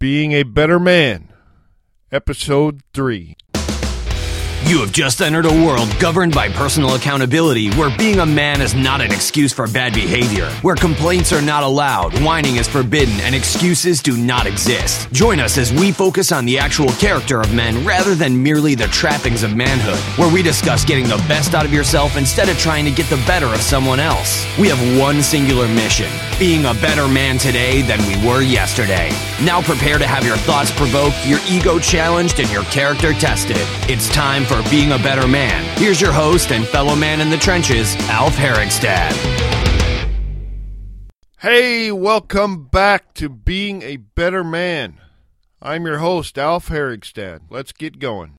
Being a Better Man, Episode 3. You have just entered a world governed by personal accountability where being a man is not an excuse for bad behavior, where complaints are not allowed, whining is forbidden, and excuses do not exist. Join us as we focus on the actual character of men rather than merely the trappings of manhood, where we discuss getting the best out of yourself instead of trying to get the better of someone else. We have one singular mission being a better man today than we were yesterday. Now prepare to have your thoughts provoked, your ego challenged, and your character tested. It's time for being a better man. Here's your host and fellow man in the trenches, Alf Herigstad. Hey, welcome back to Being a Better Man. I'm your host, Alf Herigstad. Let's get going.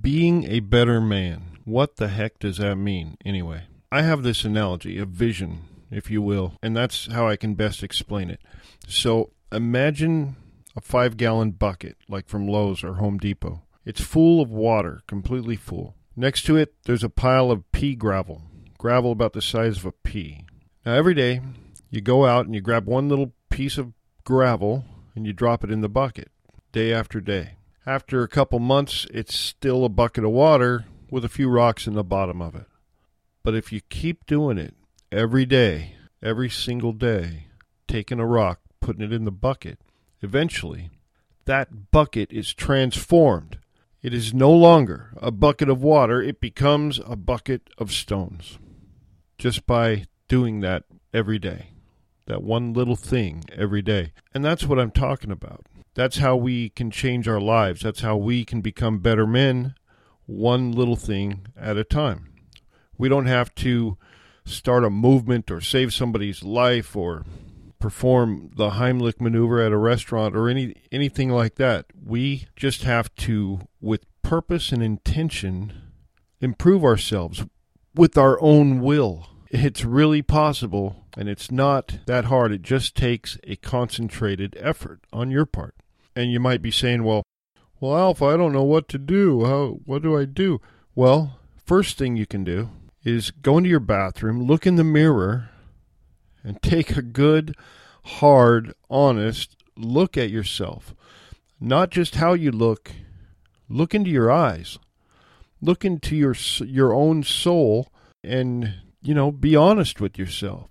Being a better man. What the heck does that mean, anyway? I have this analogy, a vision, if you will, and that's how I can best explain it. So imagine a five gallon bucket, like from Lowe's or Home Depot. It's full of water, completely full. Next to it, there's a pile of pea gravel, gravel about the size of a pea. Now, every day, you go out and you grab one little piece of gravel and you drop it in the bucket, day after day. After a couple months, it's still a bucket of water with a few rocks in the bottom of it. But if you keep doing it every day, every single day, taking a rock, putting it in the bucket, eventually that bucket is transformed. It is no longer a bucket of water, it becomes a bucket of stones. Just by doing that every day. That one little thing every day. And that's what I'm talking about. That's how we can change our lives. That's how we can become better men, one little thing at a time. We don't have to start a movement or save somebody's life or perform the Heimlich maneuver at a restaurant or any anything like that. We just have to with purpose and intention improve ourselves with our own will. It's really possible and it's not that hard. It just takes a concentrated effort on your part. And you might be saying, "Well, well, Alpha, I don't know what to do. How what do I do?" Well, first thing you can do is go into your bathroom, look in the mirror, and take a good, hard, honest look at yourself. Not just how you look, look into your eyes. Look into your your own soul and, you know, be honest with yourself.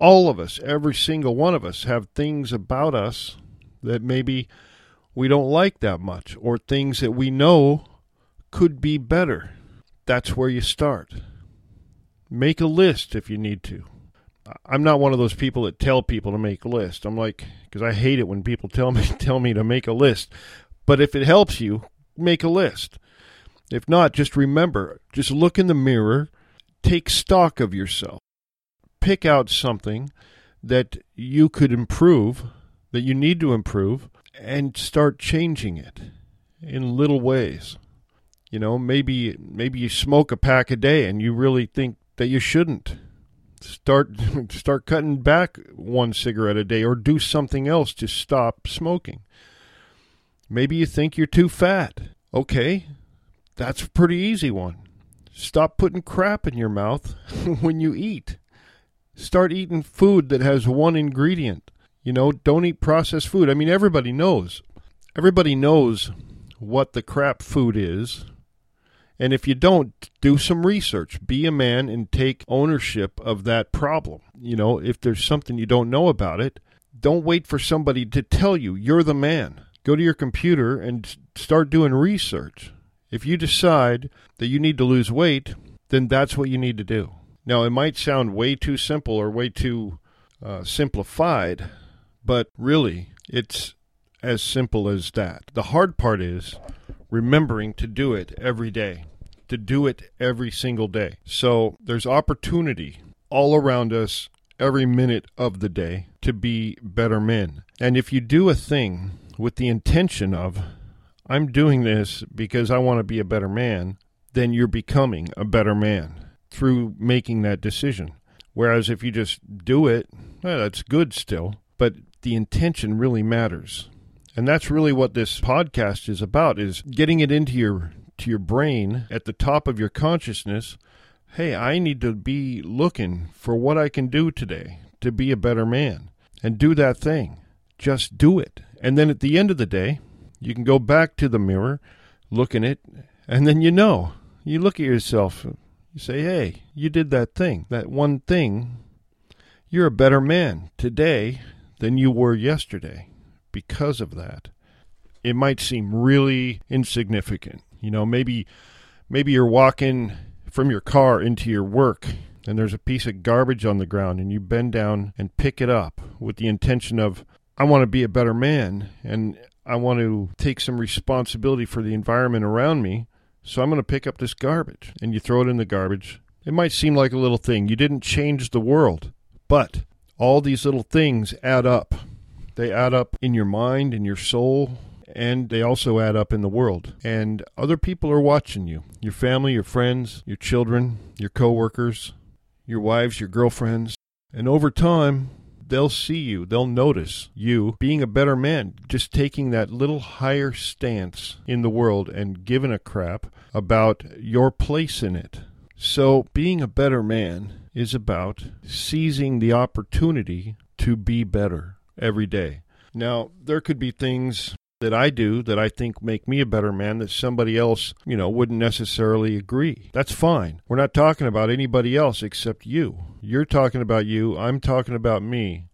All of us, every single one of us have things about us that maybe we don't like that much or things that we know could be better. That's where you start. Make a list if you need to. I'm not one of those people that tell people to make a list. I'm like because I hate it when people tell me tell me to make a list. But if it helps you, make a list. If not, just remember, just look in the mirror, take stock of yourself. Pick out something that you could improve, that you need to improve, and start changing it in little ways. You know, maybe maybe you smoke a pack a day and you really think that you shouldn't start start cutting back one cigarette a day or do something else to stop smoking. Maybe you think you're too fat. Okay, that's a pretty easy one. Stop putting crap in your mouth when you eat. Start eating food that has one ingredient. You know, don't eat processed food. I mean, everybody knows. Everybody knows what the crap food is and if you don't, do some research. Be a man and take ownership of that problem. You know, if there's something you don't know about it, don't wait for somebody to tell you. You're the man. Go to your computer and start doing research. If you decide that you need to lose weight, then that's what you need to do. Now, it might sound way too simple or way too uh, simplified, but really, it's as simple as that. The hard part is remembering to do it every day, to do it every single day. So there's opportunity all around us every minute of the day to be better men. And if you do a thing with the intention of, I'm doing this because I want to be a better man, then you're becoming a better man through making that decision. Whereas if you just do it, well, that's good still, but the intention really matters. And that's really what this podcast is about is getting it into your to your brain at the top of your consciousness. Hey, I need to be looking for what I can do today to be a better man and do that thing. Just do it And then at the end of the day, you can go back to the mirror, look in it, and then you know. You look at yourself, you say, hey, you did that thing, that one thing. You're a better man today than you were yesterday because of that. It might seem really insignificant. You know, maybe maybe you're walking from your car into your work and there's a piece of garbage on the ground and you bend down and pick it up with the intention of I want to be a better man and I want to take some responsibility for the environment around me. So I'm going to pick up this garbage and you throw it in the garbage. It might seem like a little thing. You didn't change the world, but all these little things add up. They add up in your mind, in your soul, and they also add up in the world. And other people are watching you your family, your friends, your children, your coworkers, your wives, your girlfriends. And over time, they'll see you, they'll notice you being a better man, just taking that little higher stance in the world and giving a crap about your place in it. So, being a better man is about seizing the opportunity to be better every day. Now, there could be things that I do that I think make me a better man that somebody else, you know, wouldn't necessarily agree. That's fine. We're not talking about anybody else except you. You're talking about you, I'm talking about me.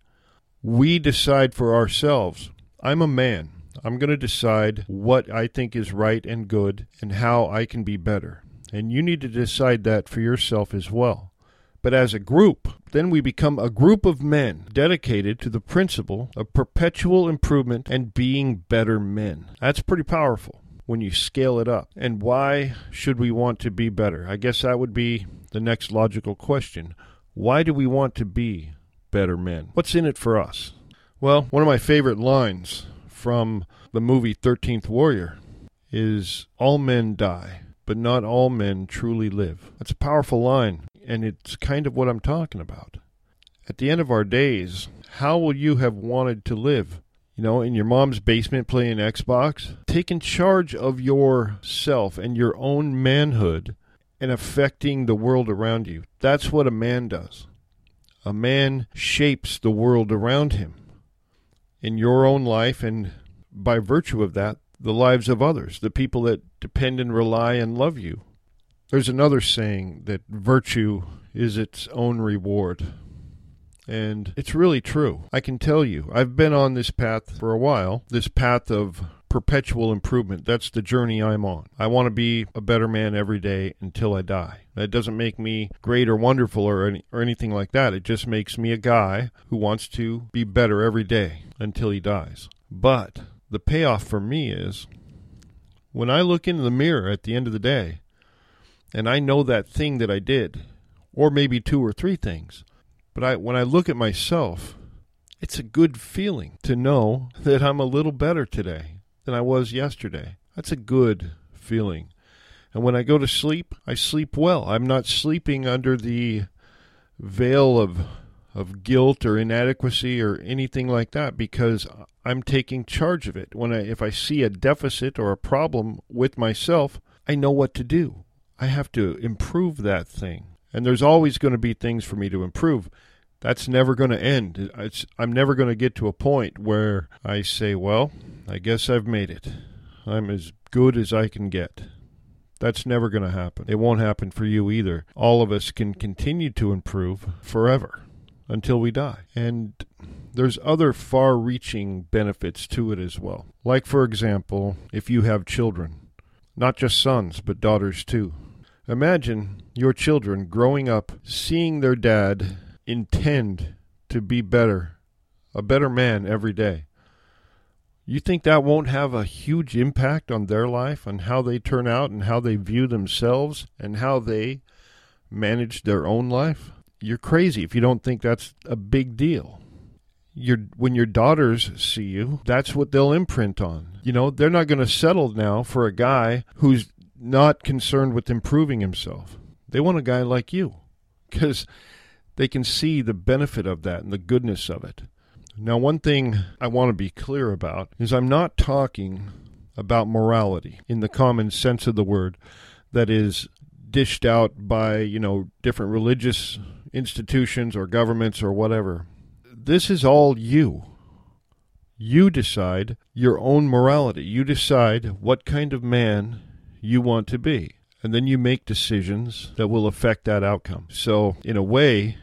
We decide for ourselves. I'm a man. I'm going to decide what I think is right and good and how I can be better. And you need to decide that for yourself as well. But as a group, then we become a group of men dedicated to the principle of perpetual improvement and being better men. That's pretty powerful when you scale it up. And why should we want to be better? I guess that would be the next logical question. Why do we want to be better men? What's in it for us? Well, one of my favorite lines from the movie 13th Warrior is All men die, but not all men truly live. That's a powerful line and it's kind of what I'm talking about. At the end of our days, how will you have wanted to live? You know, in your mom's basement playing Xbox? Taking charge of yourself and your own manhood and affecting the world around you. That's what a man does. A man shapes the world around him in your own life and by virtue of that, the lives of others, the people that depend and rely and love you. There's another saying that virtue is its own reward. And it's really true. I can tell you, I've been on this path for a while, this path of perpetual improvement. That's the journey I'm on. I want to be a better man every day until I die. That doesn't make me great or wonderful or, any, or anything like that. It just makes me a guy who wants to be better every day until he dies. But the payoff for me is when I look into the mirror at the end of the day, and I know that thing that I did, or maybe two or three things. But I, when I look at myself, it's a good feeling to know that I'm a little better today than I was yesterday. That's a good feeling. And when I go to sleep, I sleep well. I'm not sleeping under the veil of of guilt or inadequacy or anything like that because I'm taking charge of it. When I if I see a deficit or a problem with myself, I know what to do. I have to improve that thing. And there's always going to be things for me to improve. That's never going to end. It's, I'm never going to get to a point where I say, well, I guess I've made it. I'm as good as I can get. That's never going to happen. It won't happen for you either. All of us can continue to improve forever until we die. And there's other far reaching benefits to it as well. Like, for example, if you have children, not just sons, but daughters too. Imagine your children growing up seeing their dad intend to be better, a better man every day. You think that won't have a huge impact on their life, on how they turn out and how they view themselves and how they manage their own life? You're crazy if you don't think that's a big deal your when your daughters see you, that's what they'll imprint on. You know, they're not going to settle now for a guy who's not concerned with improving himself. They want a guy like you because they can see the benefit of that and the goodness of it. Now, one thing I want to be clear about is I'm not talking about morality in the common sense of the word that is dished out by, you know, different religious institutions or governments or whatever this is all you. You decide your own morality. You decide what kind of man you want to be. And then you make decisions that will affect that outcome. So, in a way,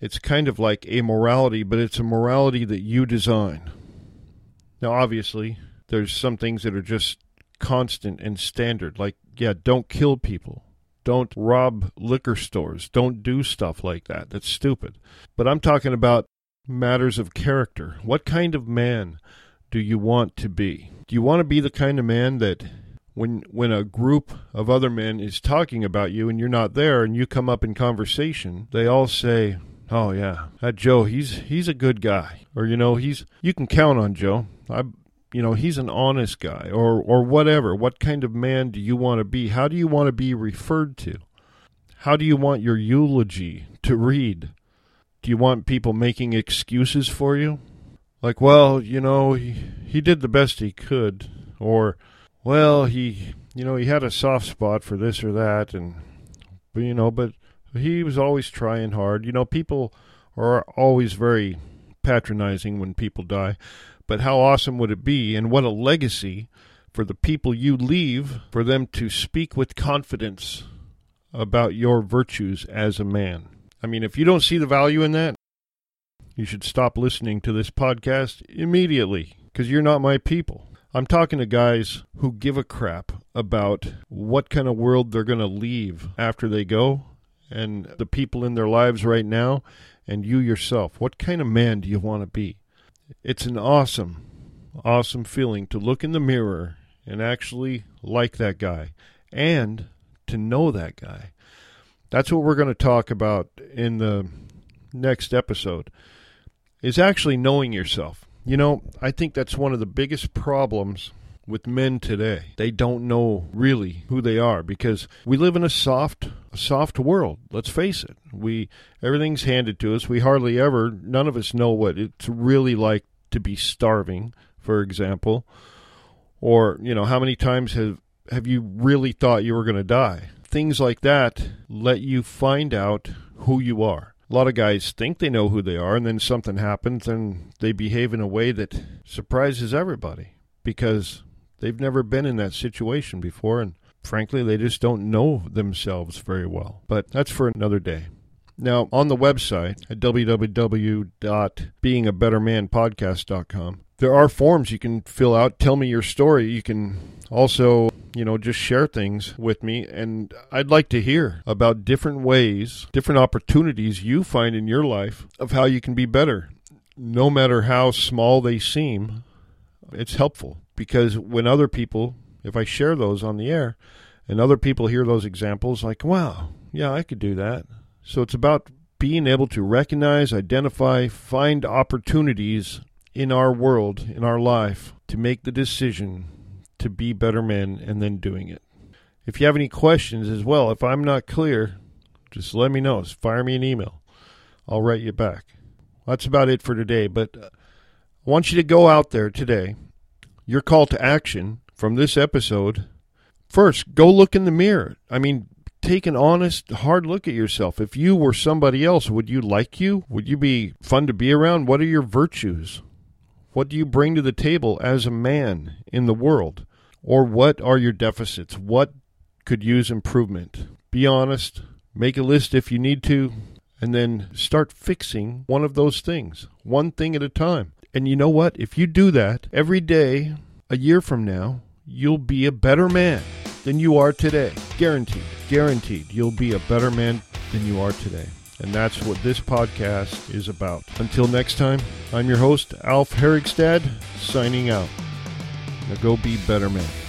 it's kind of like a morality, but it's a morality that you design. Now, obviously, there's some things that are just constant and standard, like, yeah, don't kill people. Don't rob liquor stores. Don't do stuff like that. That's stupid. But I'm talking about matters of character. What kind of man do you want to be? Do you want to be the kind of man that when when a group of other men is talking about you and you're not there and you come up in conversation, they all say, "Oh yeah, that Joe, he's he's a good guy." Or you know, he's you can count on Joe. I you know, he's an honest guy or or whatever. What kind of man do you want to be? How do you want to be referred to? How do you want your eulogy to read? Do you want people making excuses for you? Like, well, you know, he, he did the best he could. Or, well, he, you know, he had a soft spot for this or that. And, but, you know, but he was always trying hard. You know, people are always very patronizing when people die. But how awesome would it be, and what a legacy for the people you leave, for them to speak with confidence about your virtues as a man. I mean, if you don't see the value in that, you should stop listening to this podcast immediately because you're not my people. I'm talking to guys who give a crap about what kind of world they're going to leave after they go and the people in their lives right now and you yourself. What kind of man do you want to be? It's an awesome, awesome feeling to look in the mirror and actually like that guy and to know that guy. That's what we're going to talk about in the next episode. Is actually knowing yourself. You know, I think that's one of the biggest problems with men today. They don't know really who they are because we live in a soft soft world. Let's face it. We everything's handed to us. We hardly ever none of us know what it's really like to be starving, for example. Or, you know, how many times have have you really thought you were going to die? things like that let you find out who you are. A lot of guys think they know who they are, and then something happens and they behave in a way that surprises everybody because they've never been in that situation before, and frankly, they just don't know themselves very well. But that's for another day. Now, on the website at www.beingabettermanpodcast.com, there are forms you can fill out. Tell me your story. You can also you know, just share things with me. And I'd like to hear about different ways, different opportunities you find in your life of how you can be better. No matter how small they seem, it's helpful because when other people, if I share those on the air, and other people hear those examples, like, wow, yeah, I could do that. So it's about being able to recognize, identify, find opportunities in our world, in our life, to make the decision to be better men and then doing it. If you have any questions as well, if I'm not clear, just let me know. Fire me an email. I'll write you back. That's about it for today, but uh, I want you to go out there today. Your call to action from this episode first, go look in the mirror. I mean, take an honest, hard look at yourself. If you were somebody else, would you like you? Would you be fun to be around? What are your virtues? What do you bring to the table as a man in the world? Or what are your deficits? What could use improvement? Be honest, make a list if you need to, and then start fixing one of those things, one thing at a time. And you know what? If you do that every day, a year from now, you'll be a better man than you are today. Guaranteed. Guaranteed. You'll be a better man than you are today. And that's what this podcast is about. Until next time, I'm your host, Alf Herigstad, signing out. Now go be better men.